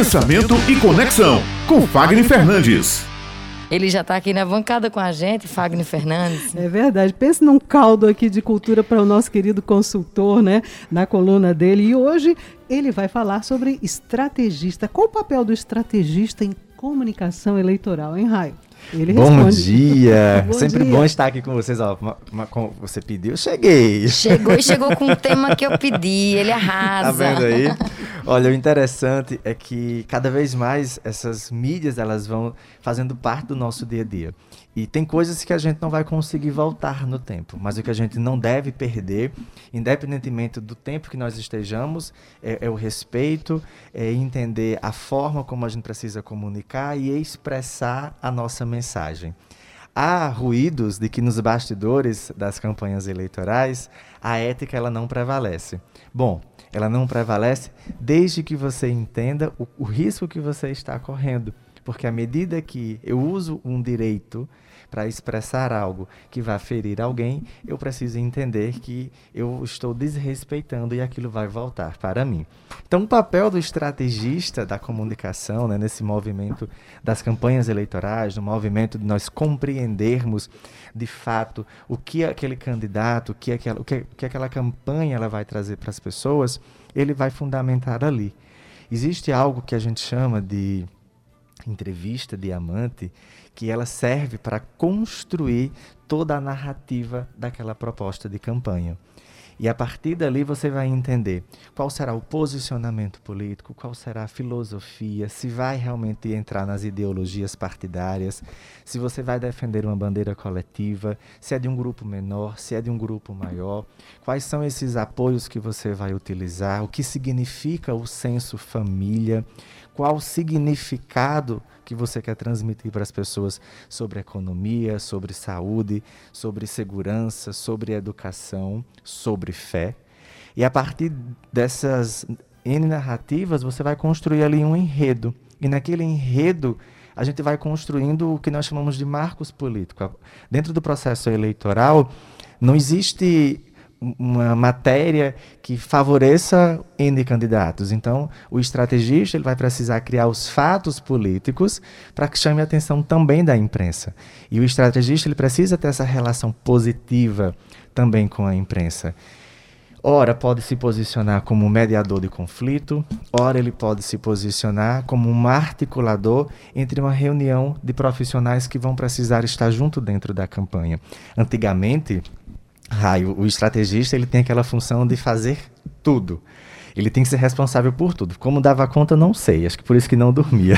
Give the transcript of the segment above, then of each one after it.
Pensamento e Conexão, com Fagner Fernandes. Ele já está aqui na bancada com a gente, Fagner Fernandes. É verdade. Pense num caldo aqui de cultura para o nosso querido consultor, né? Na coluna dele. E hoje ele vai falar sobre estrategista. Qual o papel do estrategista em comunicação eleitoral, hein, Raio? Ele bom responde. dia! bom Sempre dia. bom estar aqui com vocês. Ó, uma, uma, como você pediu, cheguei. Chegou e chegou com o tema que eu pedi. Ele arrasa. Tá vendo aí? Olha, o interessante é que cada vez mais essas mídias elas vão fazendo parte do nosso dia a dia. E tem coisas que a gente não vai conseguir voltar no tempo, mas o que a gente não deve perder, independentemente do tempo que nós estejamos, é, é o respeito, é entender a forma como a gente precisa comunicar e expressar a nossa mensagem. Há ruídos de que nos bastidores das campanhas eleitorais a ética ela não prevalece. Bom, ela não prevalece desde que você entenda o, o risco que você está correndo. Porque à medida que eu uso um direito para expressar algo que vai ferir alguém, eu preciso entender que eu estou desrespeitando e aquilo vai voltar para mim. Então, o papel do estrategista da comunicação, né, nesse movimento das campanhas eleitorais, no movimento de nós compreendermos de fato o que aquele candidato, o que aquela, o que, o que aquela campanha ela vai trazer para as pessoas, ele vai fundamentar ali. Existe algo que a gente chama de entrevista diamante, que ela serve para construir toda a narrativa daquela proposta de campanha. E a partir dali você vai entender qual será o posicionamento político, qual será a filosofia, se vai realmente entrar nas ideologias partidárias, se você vai defender uma bandeira coletiva, se é de um grupo menor, se é de um grupo maior, quais são esses apoios que você vai utilizar, o que significa o senso família, qual o significado que você quer transmitir para as pessoas sobre economia, sobre saúde, sobre segurança, sobre educação, sobre fé. E a partir dessas N narrativas, você vai construir ali um enredo. E naquele enredo, a gente vai construindo o que nós chamamos de marcos políticos. Dentro do processo eleitoral, não existe uma matéria que favoreça N candidatos. Então, o estrategista ele vai precisar criar os fatos políticos para que chame a atenção também da imprensa. E o estrategista ele precisa ter essa relação positiva também com a imprensa. Ora, pode se posicionar como um mediador de conflito, ora, ele pode se posicionar como um articulador entre uma reunião de profissionais que vão precisar estar junto dentro da campanha. Antigamente, Raio, o estrategista ele tem aquela função de fazer tudo. Ele tem que ser responsável por tudo. Como dava conta, não sei. Acho que por isso que não dormia.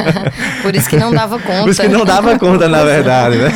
por isso que não dava conta. Por isso que não dava conta, na verdade, né?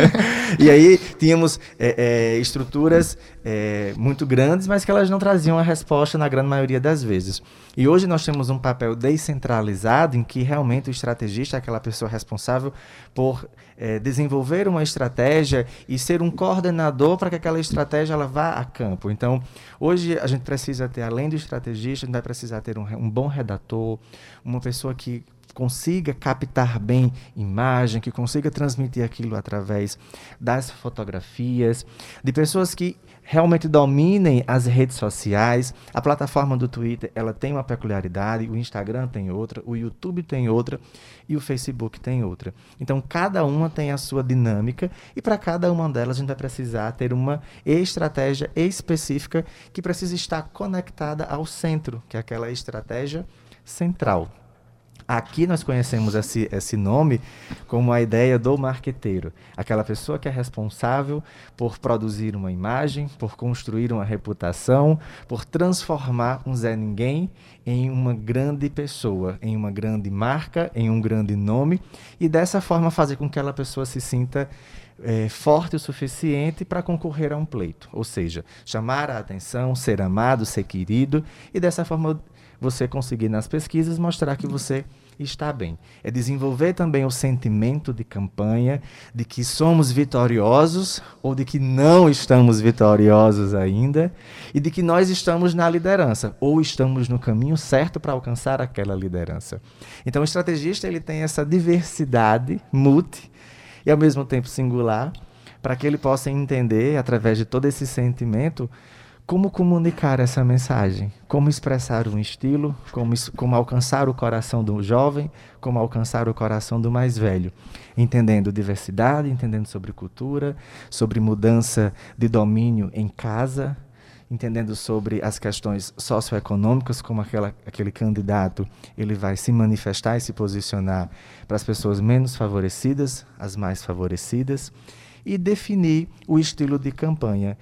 e aí tínhamos é, é, estruturas é, muito grandes, mas que elas não traziam a resposta na grande maioria das vezes. E hoje nós temos um papel descentralizado em que realmente o estrategista é aquela pessoa responsável por é, desenvolver uma estratégia e ser um coordenador para que aquela estratégia ela vá a campo. Então, hoje a gente precisa ter, além do estrategista, a gente vai precisar ter um, um bom redator, uma pessoa que consiga captar bem imagem, que consiga transmitir aquilo através das fotografias, de pessoas que realmente dominem as redes sociais. A plataforma do Twitter, ela tem uma peculiaridade, o Instagram tem outra, o YouTube tem outra e o Facebook tem outra. Então, cada uma tem a sua dinâmica e para cada uma delas a gente vai precisar ter uma estratégia específica que precisa estar conectada ao centro, que é aquela estratégia central. Aqui nós conhecemos esse, esse nome como a ideia do marqueteiro, aquela pessoa que é responsável por produzir uma imagem, por construir uma reputação, por transformar um Zé Ninguém em uma grande pessoa, em uma grande marca, em um grande nome, e dessa forma fazer com que aquela pessoa se sinta é, forte o suficiente para concorrer a um pleito. Ou seja, chamar a atenção, ser amado, ser querido, e dessa forma você conseguir nas pesquisas mostrar que você está bem. É desenvolver também o sentimento de campanha de que somos vitoriosos ou de que não estamos vitoriosos ainda e de que nós estamos na liderança ou estamos no caminho certo para alcançar aquela liderança. Então o estrategista ele tem essa diversidade multi e ao mesmo tempo singular para que ele possa entender através de todo esse sentimento como comunicar essa mensagem? Como expressar um estilo? Como, como alcançar o coração do jovem? Como alcançar o coração do mais velho? Entendendo diversidade, entendendo sobre cultura, sobre mudança de domínio em casa, entendendo sobre as questões socioeconômicas, como aquela, aquele candidato ele vai se manifestar e se posicionar para as pessoas menos favorecidas, as mais favorecidas, e definir o estilo de campanha.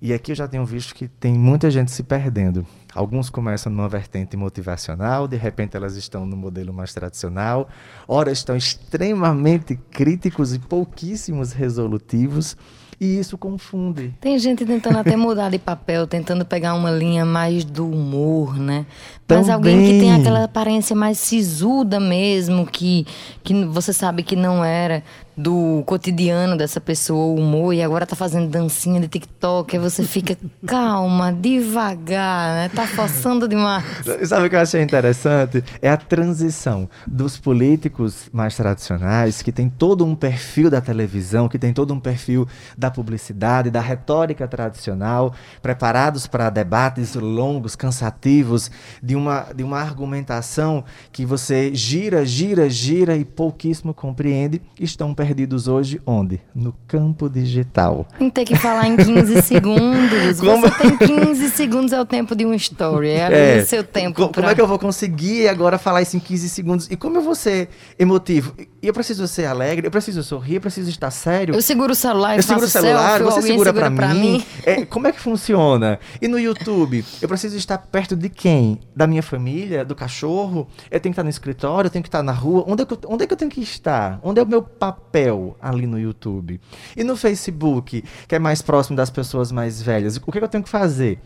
E aqui eu já tenho visto que tem muita gente se perdendo. Alguns começam numa vertente motivacional, de repente elas estão no modelo mais tradicional, ora estão extremamente críticos e pouquíssimos resolutivos. E isso confunde. Tem gente tentando até mudar de papel, tentando pegar uma linha mais do humor, né? Mas alguém que tem aquela aparência mais sisuda mesmo, que, que você sabe que não era do cotidiano dessa pessoa, o humor, e agora tá fazendo dancinha de TikTok, aí você fica calma, devagar, né? Tá forçando demais. Sabe o que eu achei interessante? É a transição dos políticos mais tradicionais, que tem todo um perfil da televisão, que tem todo um perfil da publicidade, da retórica tradicional, preparados para debates longos, cansativos, de uma, de uma argumentação que você gira, gira, gira e pouquíssimo compreende, estão perdidos hoje onde? No campo digital. Tem que falar em 15 segundos. Como... Você tem 15 segundos é o tempo de uma story. É, é o seu tempo. Co pra... Como é que eu vou conseguir agora falar isso em 15 segundos? E como eu vou ser emotivo? E eu preciso ser alegre, eu preciso sorrir, eu preciso estar sério. Eu seguro o celular, eu seguro o celular, selfie, você segura, segura pra, pra mim. mim. É, como é que funciona? E no YouTube, eu preciso estar perto de quem? Da minha família, do cachorro? Eu tenho que estar no escritório, eu tenho que estar na rua. Onde é que eu, onde é que eu tenho que estar? Onde é o meu papel? papel ali no YouTube? E no Facebook, que é mais próximo das pessoas mais velhas, o que, eu tenho que fazer?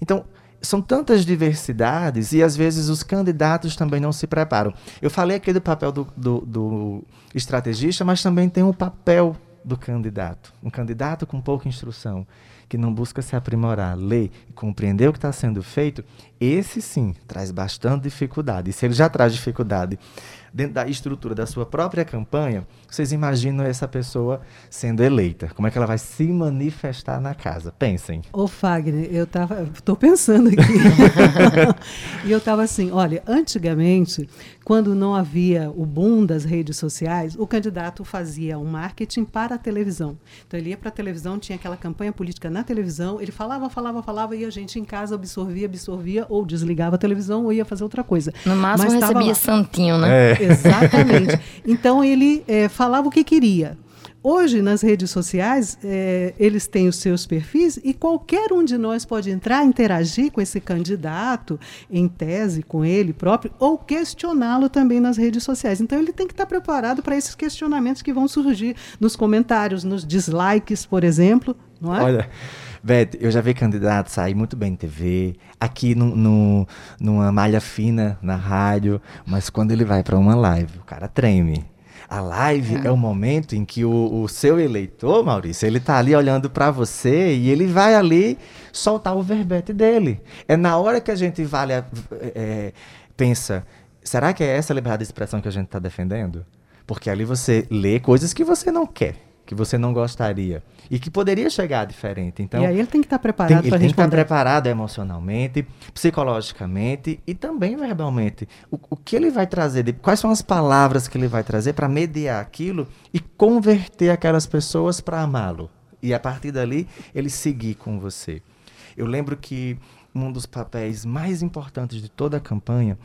Então, são tantas diversidades e às vezes os candidatos também não se preparam. Eu falei aqui do papel do, do, do estrategista, mas também tem o papel do candidato. Um candidato com pouca instrução, que não busca se aprimorar, ler e compreender o que está sendo feito, esse sim traz bastante dificuldade. E se ele já traz dificuldade dentro da estrutura da sua própria campanha, vocês imaginam essa pessoa sendo eleita? Como é que ela vai se manifestar na casa? Pensem. Ô Fagner, eu tava, estou pensando aqui. e eu estava assim, olha, antigamente, quando não havia o boom das redes sociais, o candidato fazia um marketing para a televisão. Então ele ia para a televisão, tinha aquela campanha política na televisão, ele falava, falava, falava e a gente em casa absorvia, absorvia ou desligava a televisão ou ia fazer outra coisa. No máximo Mas recebia lá. santinho, né? É. Exatamente. Então ele é, falava o que queria. Hoje, nas redes sociais, é, eles têm os seus perfis e qualquer um de nós pode entrar, interagir com esse candidato, em tese, com ele próprio, ou questioná-lo também nas redes sociais. Então, ele tem que estar preparado para esses questionamentos que vão surgir nos comentários, nos dislikes, por exemplo. Não é? Olha. Beth, eu já vi candidato sair muito bem em TV, aqui no, no, numa malha fina na rádio, mas quando ele vai para uma live, o cara treme. A live é, é o momento em que o, o, seu eleitor, Maurício, ele tá ali olhando para você e ele vai ali soltar o verbete dele. É na hora que a gente vale a, é, pensa, será que é essa liberdade de expressão que a gente está defendendo? Porque ali você lê coisas que você não quer que você não gostaria e que poderia chegar diferente. Então, e aí ele tem que estar preparado para Ele tem que estar preparado emocionalmente, psicologicamente e também verbalmente. O, o que ele vai trazer, de, quais são as palavras que ele vai trazer para mediar aquilo e converter aquelas pessoas para amá-lo. E a partir dali, ele seguir com você. Eu lembro que um dos papéis mais importantes de toda a campanha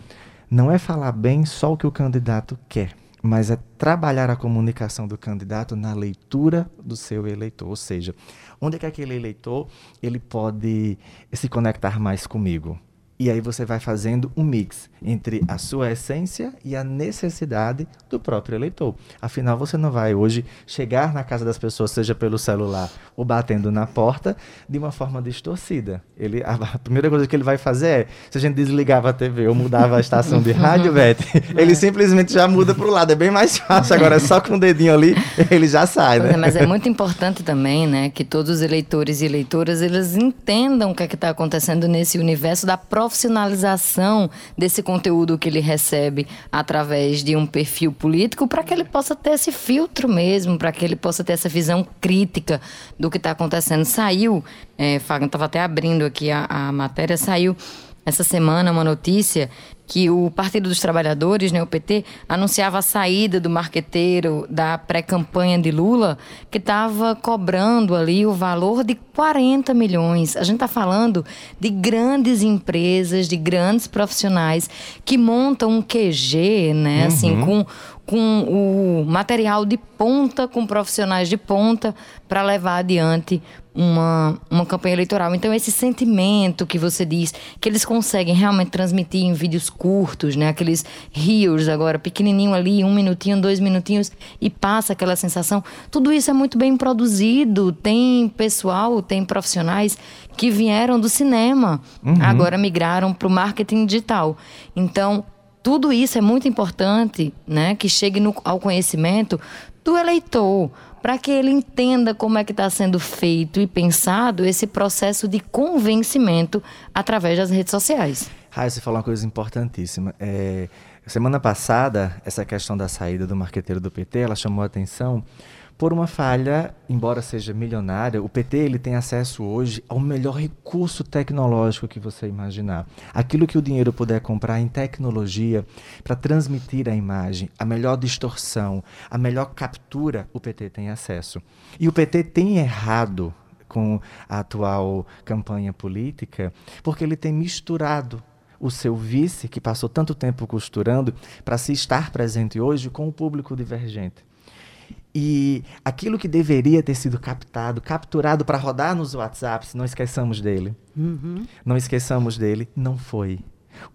não é falar bem só o que o candidato quer mas é trabalhar a comunicação do candidato na leitura do seu eleitor, ou seja, onde é que aquele eleitor ele pode se conectar mais comigo? E aí você vai fazendo um mix entre a sua essência e a necessidade do próprio eleitor. Afinal, você não vai hoje chegar na casa das pessoas, seja pelo celular ou batendo na porta, de uma forma distorcida. Ele, a, primeira coisa que ele vai fazer é, se a gente desligava a TV ou mudava a estação de rádio, Beth, ele simplesmente já muda para o lado. É bem mais fácil. Agora, só com o dedinho ali, ele já sai, né? É, mas é muito importante também, né, que todos os eleitores e eleitoras, eles entendam o que é está acontecendo nesse universo da profissionalização desse conteúdo que ele recebe através de um perfil político para que ele possa ter esse filtro mesmo, para que ele possa ter essa visão crítica do que está acontecendo. Saiu, é, Fagner estava até abrindo aqui a, a matéria, saiu essa semana uma notícia que o Partido dos Trabalhadores, né, o PT, anunciava a saída do marqueteiro da pré-campanha de Lula, que estava cobrando ali o valor de 40 milhões. A gente está falando de grandes empresas, de grandes profissionais que montam um QG, né, uhum. assim, com com o material de ponta, com profissionais de ponta, para levar adiante uma, uma campanha eleitoral. Então, esse sentimento que você diz, que eles conseguem realmente transmitir em vídeos curtos, né? Aqueles reels agora, pequenininho ali, um minutinho, dois minutinhos, e passa aquela sensação. Tudo isso é muito bem produzido. Tem pessoal, tem profissionais que vieram do cinema, uhum. agora migraram para o marketing digital. Então, tudo isso é muito importante, né? Que chegue no, ao conhecimento do eleitor para que ele entenda como é que está sendo feito e pensado esse processo de convencimento através das redes sociais. Raia, você falou uma coisa importantíssima. É, semana passada, essa questão da saída do marqueteiro do PT, ela chamou a atenção por uma falha, embora seja milionária, o PT ele tem acesso hoje ao melhor recurso tecnológico que você imaginar. Aquilo que o dinheiro puder comprar em tecnologia para transmitir a imagem, a melhor distorção, a melhor captura, o PT tem acesso. E o PT tem errado com a atual campanha política, porque ele tem misturado o seu vice, que passou tanto tempo costurando, para se estar presente hoje com o público divergente. E aquilo que deveria ter sido captado, capturado para rodar nos WhatsApps, não esqueçamos dele. Uhum. Não esqueçamos dele, não foi.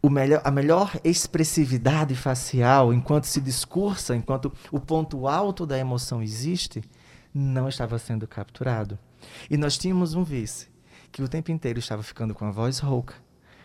Melhor, a melhor expressividade facial, enquanto se discursa, enquanto o ponto alto da emoção existe, não estava sendo capturado. E nós tínhamos um vice que o tempo inteiro estava ficando com a voz rouca,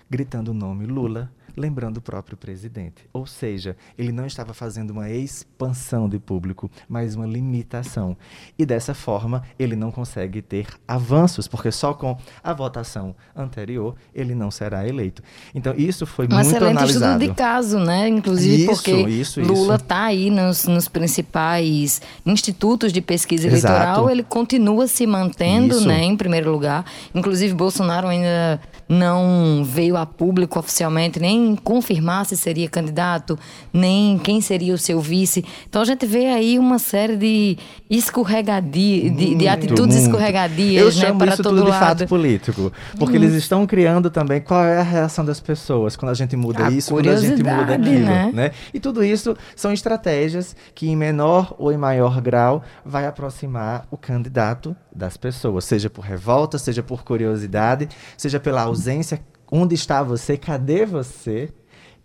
gritando o nome Lula, lembrando o próprio presidente. Ou seja, ele não estava fazendo uma expansão de público, mas uma limitação. E dessa forma, ele não consegue ter avanços, porque só com a votação anterior ele não será eleito. Então, isso foi um muito excelente analisado. estudo de caso, né? Inclusive isso, porque isso, Lula está aí nos, nos, principais institutos de pesquisa Exato. eleitoral, ele continua se mantendo, né, em primeiro lugar. Inclusive, Bolsonaro ainda não veio a público oficialmente nem confirmar se seria candidato, nem quem seria o seu vice. Então a gente vê aí uma série de escorregadias, de, de, atitudes muito. escorregadias, Eu né, chamo para isso todo tudo lado. de fato político, porque hum. eles estão criando também qual é a reação das pessoas quando a gente muda a isso, quando a gente muda aquilo, né? né? E tudo isso são estratégias que em menor ou em maior grau vai aproximar o candidato das pessoas, seja por revolta, seja por curiosidade, seja pela ausência. Onde está você? Cadê você?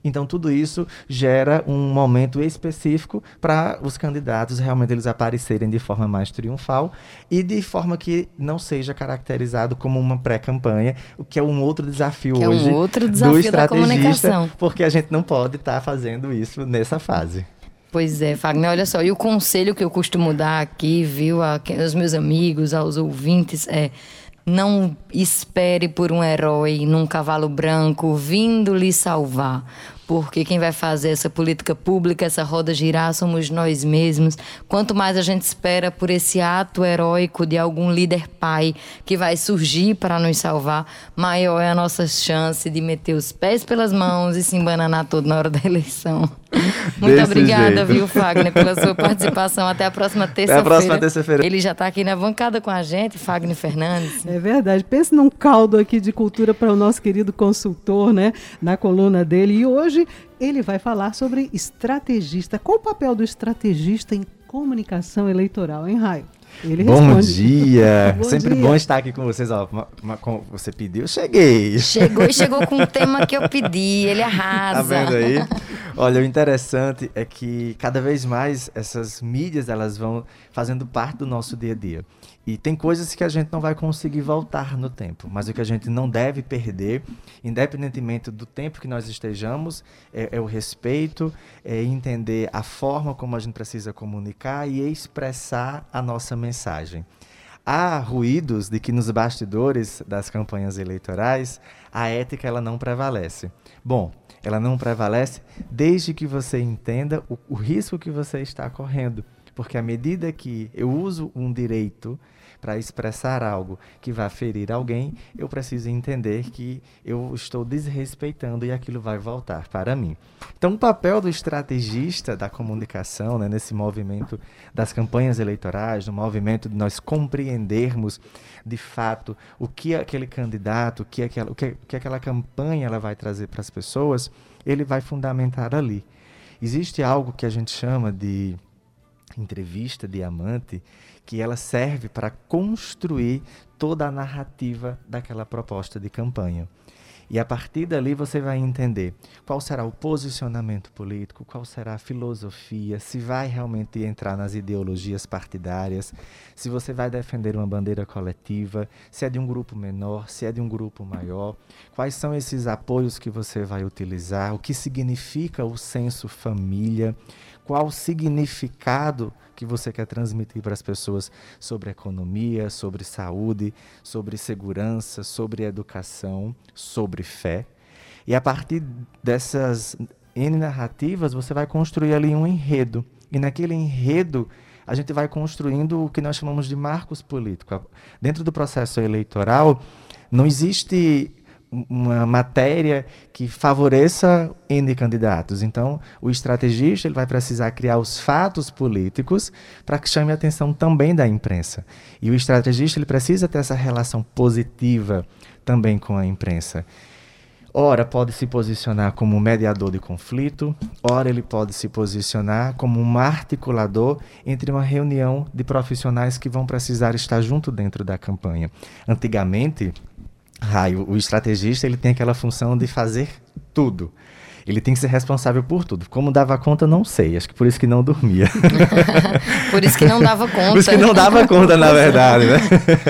Então tudo isso gera um momento específico para os candidatos realmente eles aparecerem de forma mais triunfal e de forma que não seja caracterizado como uma pré-campanha, o que é um outro desafio que hoje é um outro desafio do estrategista, porque a gente não pode estar tá fazendo isso nessa fase. Pois é, Fagner, olha só, e o conselho que eu costumo dar aqui, viu, aos meus amigos, aos ouvintes, é não espere por um herói num cavalo branco vindo lhe salvar porque quem vai fazer essa política pública, essa roda girar, somos nós mesmos. Quanto mais a gente espera por esse ato heróico de algum líder pai que vai surgir para nos salvar, maior é a nossa chance de meter os pés pelas mãos e se embananar todo na hora da eleição. Muito Desse obrigada, jeito. viu, Fagner, pela sua participação. Até a próxima terça-feira. Até a próxima terça-feira. Ele já está aqui na bancada com a gente, Fagner Fernandes. É verdade. Pense num caldo aqui de cultura para o nosso querido consultor, né? Na coluna dele. E hoje ele vai falar sobre estrategista. Qual o papel do estrategista em comunicação eleitoral, hein, Raio? Ele bom dia! bom Sempre dia. bom estar aqui com vocês. Ó, uma, uma, como você pediu, cheguei. Chegou e chegou com o tema que eu pedi. Ele arrasa. Tá vendo aí? Olha, o interessante é que cada vez mais essas mídias elas vão fazendo parte do nosso dia a dia. E tem coisas que a gente não vai conseguir voltar no tempo, mas o que a gente não deve perder, independentemente do tempo que nós estejamos, é, é o respeito, é entender a forma como a gente precisa comunicar e expressar a nossa mensagem. há ruídos de que nos bastidores das campanhas eleitorais a ética ela não prevalece. Bom, ela não prevalece desde que você entenda o, o risco que você está correndo. Porque à medida que eu uso um direito para expressar algo que vai ferir alguém, eu preciso entender que eu estou desrespeitando e aquilo vai voltar para mim. Então, o papel do estrategista da comunicação, né, nesse movimento das campanhas eleitorais, no movimento de nós compreendermos de fato o que aquele candidato, o que aquela, o que, o que aquela campanha ela vai trazer para as pessoas, ele vai fundamentar ali. Existe algo que a gente chama de entrevista diamante, que ela serve para construir toda a narrativa daquela proposta de campanha. E a partir dali você vai entender qual será o posicionamento político, qual será a filosofia, se vai realmente entrar nas ideologias partidárias, se você vai defender uma bandeira coletiva, se é de um grupo menor, se é de um grupo maior, quais são esses apoios que você vai utilizar, o que significa o senso família, qual o significado que você quer transmitir para as pessoas sobre economia, sobre saúde, sobre segurança, sobre educação, sobre fé. E a partir dessas N narrativas, você vai construir ali um enredo. E naquele enredo, a gente vai construindo o que nós chamamos de marcos políticos. Dentro do processo eleitoral, não existe uma matéria que favoreça N candidatos. Então, o estrategista ele vai precisar criar os fatos políticos para que chame a atenção também da imprensa. E o estrategista ele precisa ter essa relação positiva também com a imprensa. Ora, pode se posicionar como um mediador de conflito, ora, ele pode se posicionar como um articulador entre uma reunião de profissionais que vão precisar estar junto dentro da campanha. Antigamente, raio, o estrategista ele tem aquela função de fazer tudo. Ele tem que ser responsável por tudo. Como dava conta, não sei. Acho que por isso que não dormia. por isso que não dava conta. Por isso que não dava conta, na verdade, né?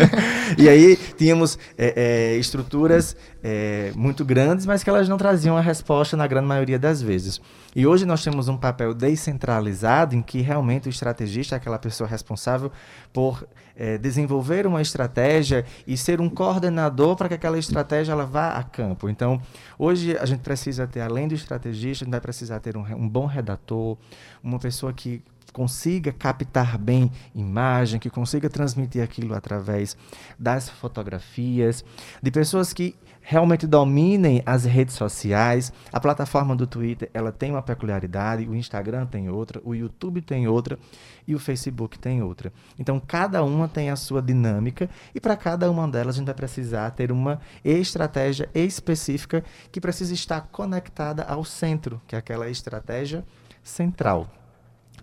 e aí tínhamos é, é, estruturas é, muito grandes, mas que elas não traziam a resposta na grande maioria das vezes. E hoje nós temos um papel descentralizado em que realmente o estrategista é aquela pessoa responsável por é, desenvolver uma estratégia e ser um coordenador para que aquela estratégia ela vá a campo. Então, hoje a gente precisa ter, além do estrategista, a gente vai precisar ter um, um bom redator, uma pessoa que consiga captar bem imagem, que consiga transmitir aquilo através das fotografias, de pessoas que realmente dominem as redes sociais. A plataforma do Twitter, ela tem uma peculiaridade, o Instagram tem outra, o YouTube tem outra e o Facebook tem outra. Então, cada uma tem a sua dinâmica e para cada uma delas a gente vai precisar ter uma estratégia específica que precisa estar conectada ao centro, que é aquela estratégia central.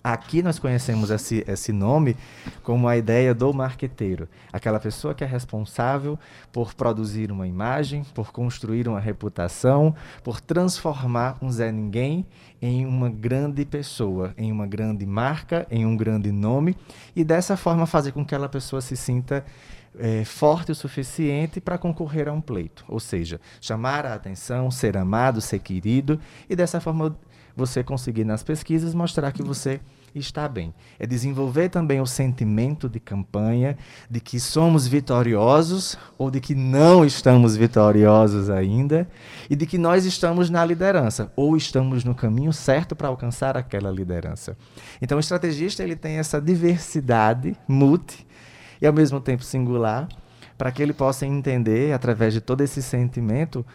Aqui nós conhecemos esse, esse nome como a ideia do marqueteiro, aquela pessoa que é responsável por produzir uma imagem, por construir uma reputação, por transformar um Zé Ninguém em uma grande pessoa, em uma grande marca, em um grande nome, e dessa forma fazer com que aquela pessoa se sinta é, forte o suficiente para concorrer a um pleito. Ou seja, chamar a atenção, ser amado, ser querido, e dessa forma você conseguir nas pesquisas mostrar que você está bem. É desenvolver também o sentimento de campanha de que somos vitoriosos ou de que não estamos vitoriosos ainda e de que nós estamos na liderança ou estamos no caminho certo para alcançar aquela liderança. Então o estrategista ele tem essa diversidade multi e ao mesmo tempo singular para que ele possa entender através de todo esse sentimento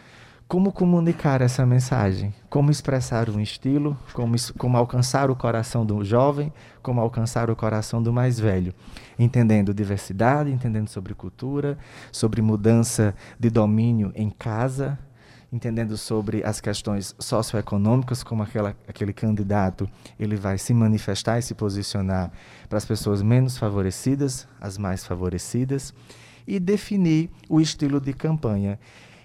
como comunicar essa mensagem? Como expressar um estilo? Como, como alcançar o coração do jovem? Como alcançar o coração do mais velho? Entendendo diversidade, entendendo sobre cultura, sobre mudança de domínio em casa, entendendo sobre as questões socioeconômicas, como aquela, aquele candidato ele vai se manifestar e se posicionar para as pessoas menos favorecidas, as mais favorecidas, e definir o estilo de campanha.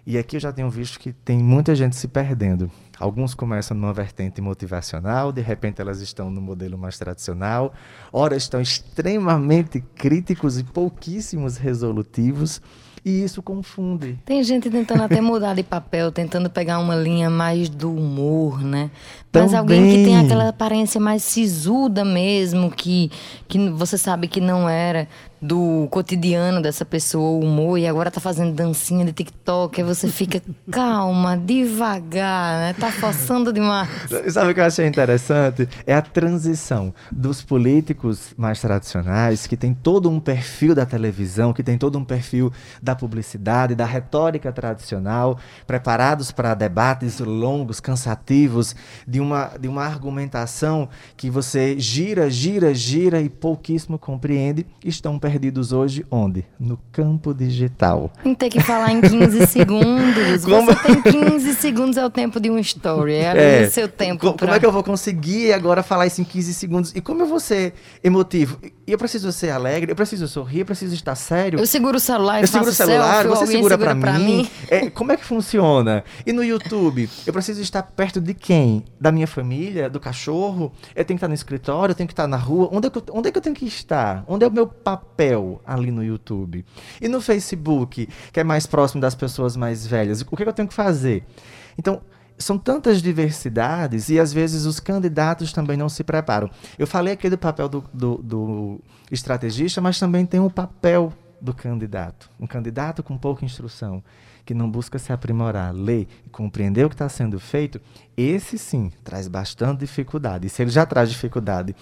E aqui eu já tenho visto que tem muita gente se perdendo. Alguns começam numa vertente motivacional, de repente elas estão no modelo mais tradicional, ora estão extremamente críticos e pouquíssimos resolutivos. E isso confunde. Tem gente tentando até mudar de papel, tentando pegar uma linha mais do humor, né? Mas Também. alguém que tem aquela aparência mais sisuda mesmo, que, que você sabe que não era. Do cotidiano dessa pessoa, o humor, e agora tá fazendo dancinha de TikTok, aí você fica calma, devagar, né? Tá forçando demais. Sabe o que eu achei interessante? É a transição dos políticos mais tradicionais, que tem todo um perfil da televisão, que tem todo um perfil da publicidade, da retórica tradicional, preparados para debates longos, cansativos, de uma, de uma argumentação que você gira, gira, gira e pouquíssimo compreende, estão perdidos hoje onde? No campo digital. Tem que falar em 15 segundos. Como... Você tem 15 segundos é o tempo de uma story. É, é o seu tempo. Co pra... Como é que eu vou conseguir agora falar isso em 15 segundos? E como eu vou ser emotivo? E eu preciso ser alegre, eu preciso sorrir, eu preciso estar sério. Eu seguro o celular, eu seguro o celular, selfie, você segura, segura para mim. mim. É, como é que funciona? E no YouTube, eu preciso estar perto de quem? Da minha família, do cachorro? Eu tenho que estar no escritório, eu tenho que estar na rua. Onde é que eu, onde é que eu tenho que estar? Onde é o meu papel ali no YouTube? E no Facebook, que é mais próximo das pessoas mais velhas, o que, é que eu tenho que fazer? Então, são tantas diversidades e às vezes os candidatos também não se preparam. Eu falei aqui do papel do, do, do estrategista, mas também tem o papel do candidato. Um candidato com pouca instrução, que não busca se aprimorar, ler e compreender o que está sendo feito, esse sim traz bastante dificuldade. E se ele já traz dificuldade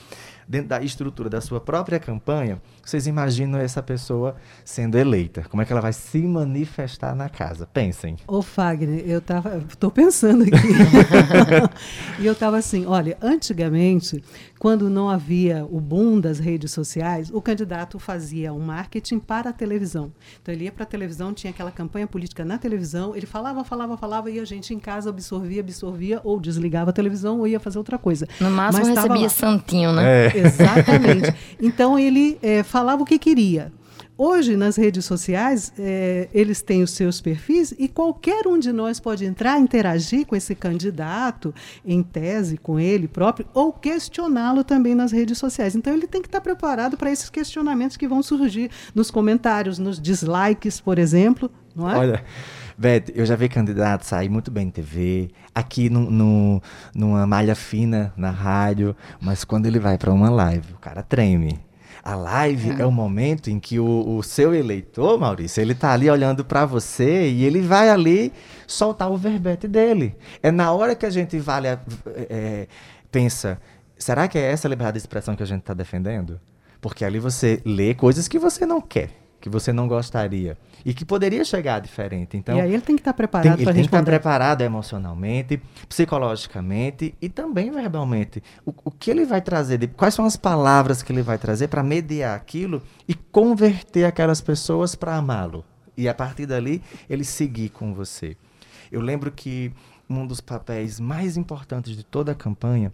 dentro da estrutura da sua própria campanha, vocês imaginam essa pessoa sendo eleita? Como é que ela vai se manifestar na casa? Pensem. Ô, Fagner, eu tava, estou pensando aqui. e eu estava assim, olha, antigamente, quando não havia o boom das redes sociais, o candidato fazia um marketing para a televisão. Então ele ia para a televisão, tinha aquela campanha política na televisão, ele falava, falava, falava e a gente em casa absorvia, absorvia ou desligava a televisão ou ia fazer outra coisa. No máximo Mas recebia lá. santinho, né? É. Exatamente. Então ele é, falava o que queria. Hoje, nas redes sociais, é, eles têm os seus perfis e qualquer um de nós pode entrar, interagir com esse candidato, em tese, com ele próprio, ou questioná-lo também nas redes sociais. Então, ele tem que estar preparado para esses questionamentos que vão surgir nos comentários, nos dislikes, por exemplo. Não é? Olha. Beth, eu já vi candidato sair muito bem em TV, aqui no, no, numa malha fina na rádio, mas quando ele vai para uma live, o cara treme. A live é, é o momento em que o, o, seu eleitor, Maurício, ele tá ali olhando para você e ele vai ali soltar o verbete dele. É na hora que a gente vale a, é, pensa, será que é essa liberdade de expressão que a gente está defendendo? Porque ali você lê coisas que você não quer que você não gostaria e que poderia chegar diferente. Então, e aí ele tem que estar preparado para Ele tem que estar preparado emocionalmente, psicologicamente e também verbalmente. O, o que ele vai trazer, de, quais são as palavras que ele vai trazer para mediar aquilo e converter aquelas pessoas para amá-lo. E a partir dali, ele seguir com você. Eu lembro que um dos papéis mais importantes de toda a campanha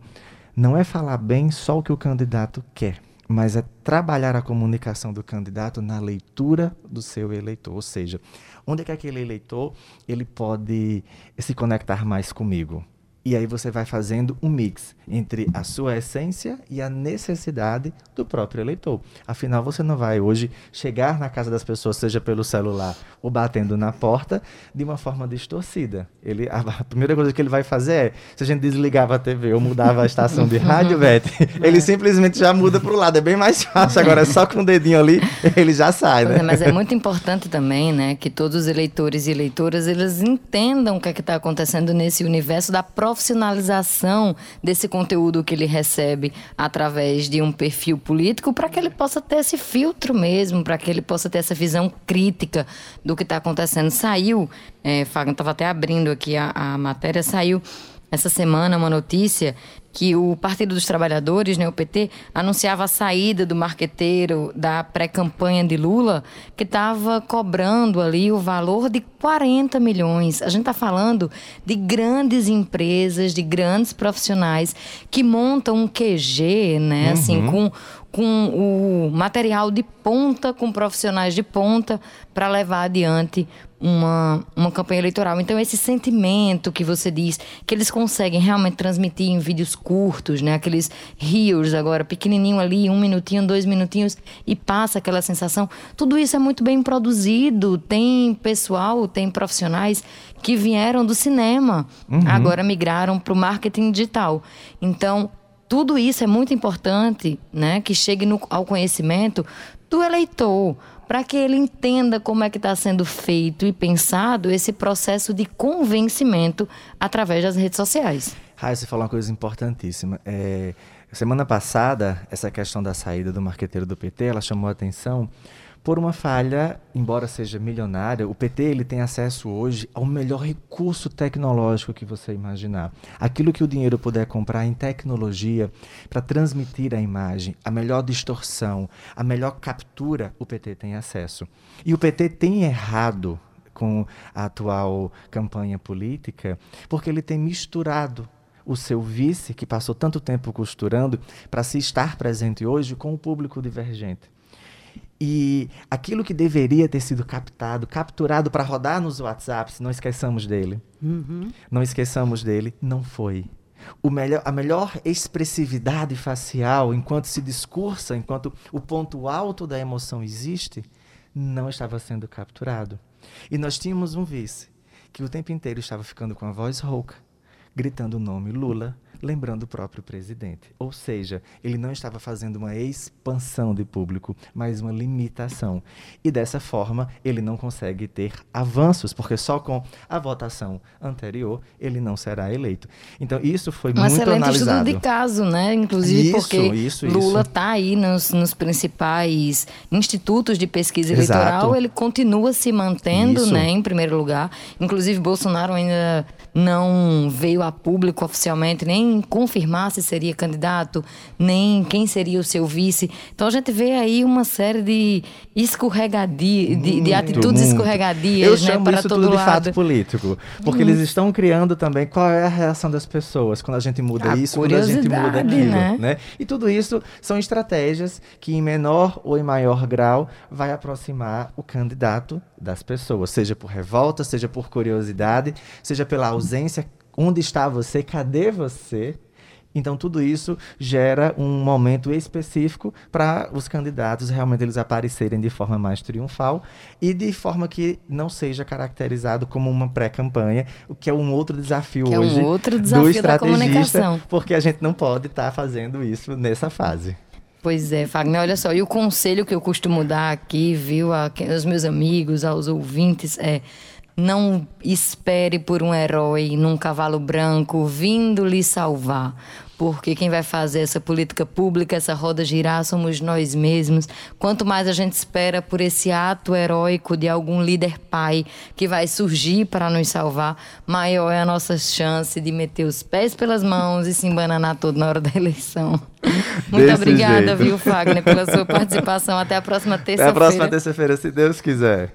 não é falar bem só o que o candidato quer mas é trabalhar a comunicação do candidato na leitura do seu eleitor, ou seja, onde é que aquele eleitor ele pode se conectar mais comigo? E aí você vai fazendo um mix entre a sua essência e a necessidade do próprio eleitor. Afinal, você não vai hoje chegar na casa das pessoas, seja pelo celular ou batendo na porta, de uma forma distorcida. Ele, a, primeira coisa que ele vai fazer é, se a gente desligava a TV ou mudava a estação de rádio, Beth, ele simplesmente já muda para o lado. É bem mais fácil. Agora, é só com o dedinho ali, ele já sai, né? É, mas é muito importante também, né, que todos os eleitores e eleitoras, eles entendam o que é está acontecendo nesse universo da própria profissionalização desse conteúdo que ele recebe através de um perfil político para que ele possa ter esse filtro mesmo, para que ele possa ter essa visão crítica do que está acontecendo. Saiu, é, Fagner estava até abrindo aqui a, a matéria, saiu essa semana uma notícia que o Partido dos Trabalhadores, né, o PT, anunciava a saída do marqueteiro da pré-campanha de Lula, que estava cobrando ali o valor de 40 milhões. A gente está falando de grandes empresas, de grandes profissionais que montam um QG, né, assim, uhum. assim, com com o material de ponta, com profissionais de ponta, para levar adiante uma, uma campanha eleitoral. Então, esse sentimento que você diz, que eles conseguem realmente transmitir em vídeos curtos, né? Aqueles reels agora, pequenininho ali, um minutinho, dois minutinhos, e passa aquela sensação. Tudo isso é muito bem produzido. Tem pessoal, tem profissionais que vieram do cinema, uhum. agora migraram para o marketing digital. Então, tudo isso é muito importante, né? Que chegue no, ao conhecimento do eleitor, para que ele entenda como é que está sendo feito e pensado esse processo de convencimento através das redes sociais. Raia, você falou uma coisa importantíssima. É, semana passada, essa questão da saída do marqueteiro do PT, ela chamou a atenção por uma falha, embora seja milionária, o PT ele tem acesso hoje ao melhor recurso tecnológico que você imaginar. Aquilo que o dinheiro puder comprar em tecnologia para transmitir a imagem, a melhor distorção, a melhor captura, o PT tem acesso. E o PT tem errado com a atual campanha política, porque ele tem misturado o seu vice, que passou tanto tempo costurando, para se estar presente hoje com o público divergente. E aquilo que deveria ter sido captado, capturado para rodar nos WhatsApps, não esqueçamos dele. Uhum. Não esqueçamos dele, não foi. Melhor, a melhor expressividade facial, enquanto se discursa, enquanto o ponto alto da emoção existe, não estava sendo capturado. E nós tínhamos um vice que o tempo inteiro estava ficando com a voz rouca, gritando o nome Lula, lembrando o próprio presidente. Ou seja, ele não estava fazendo uma expansão de público, mas uma limitação. E dessa forma, ele não consegue ter avanços, porque só com a votação anterior ele não será eleito. Então, isso foi um muito analisado. estudo de caso, né? Inclusive isso, porque isso, Lula está aí nos, nos, principais institutos de pesquisa eleitoral, Exato. ele continua se mantendo, Isso. né, em primeiro lugar. Inclusive, Bolsonaro ainda não veio a público oficialmente nem confirmar se seria candidato, nem quem seria o seu vice. Então a gente vê aí uma série de escorregadias, de, de atitudes muito. escorregadias, Eu né, chamo para isso todo tudo de lado. fato político. Porque eles estão criando também qual é a reação das pessoas quando a gente muda A isso, quando a gente muda aquilo. né? Né? E tudo isso são estratégias que, em menor ou em maior grau, vai aproximar o candidato das pessoas, seja por revolta, seja por curiosidade, seja pela ausência. Onde está você? Cadê você? Então tudo isso gera um momento específico para os candidatos realmente eles aparecerem de forma mais triunfal e de forma que não seja caracterizado como uma pré-campanha, o que é um outro desafio Que é um hoje outro do desafio da estrategista, comunicação. porque a gente não pode estar fazendo isso nessa fase. Pois é, Fagner, olha só, e o conselho que eu costumo dar aqui, viu, a aos meus amigos, aos ouvintes, é não espere por um herói num cavalo branco vindo lhe salvar. Porque quem vai fazer essa política pública, essa roda girar, somos nós mesmos. Quanto mais a gente espera por esse ato heróico de algum líder pai que vai surgir para nos salvar, maior é a nossa chance de meter os pés pelas mãos e se embananar todo na hora da eleição. Muito Desse obrigada, jeito. viu, Fagner, pela sua participação. Até a próxima Até terça-feira. a próxima terça-feira, se Deus quiser.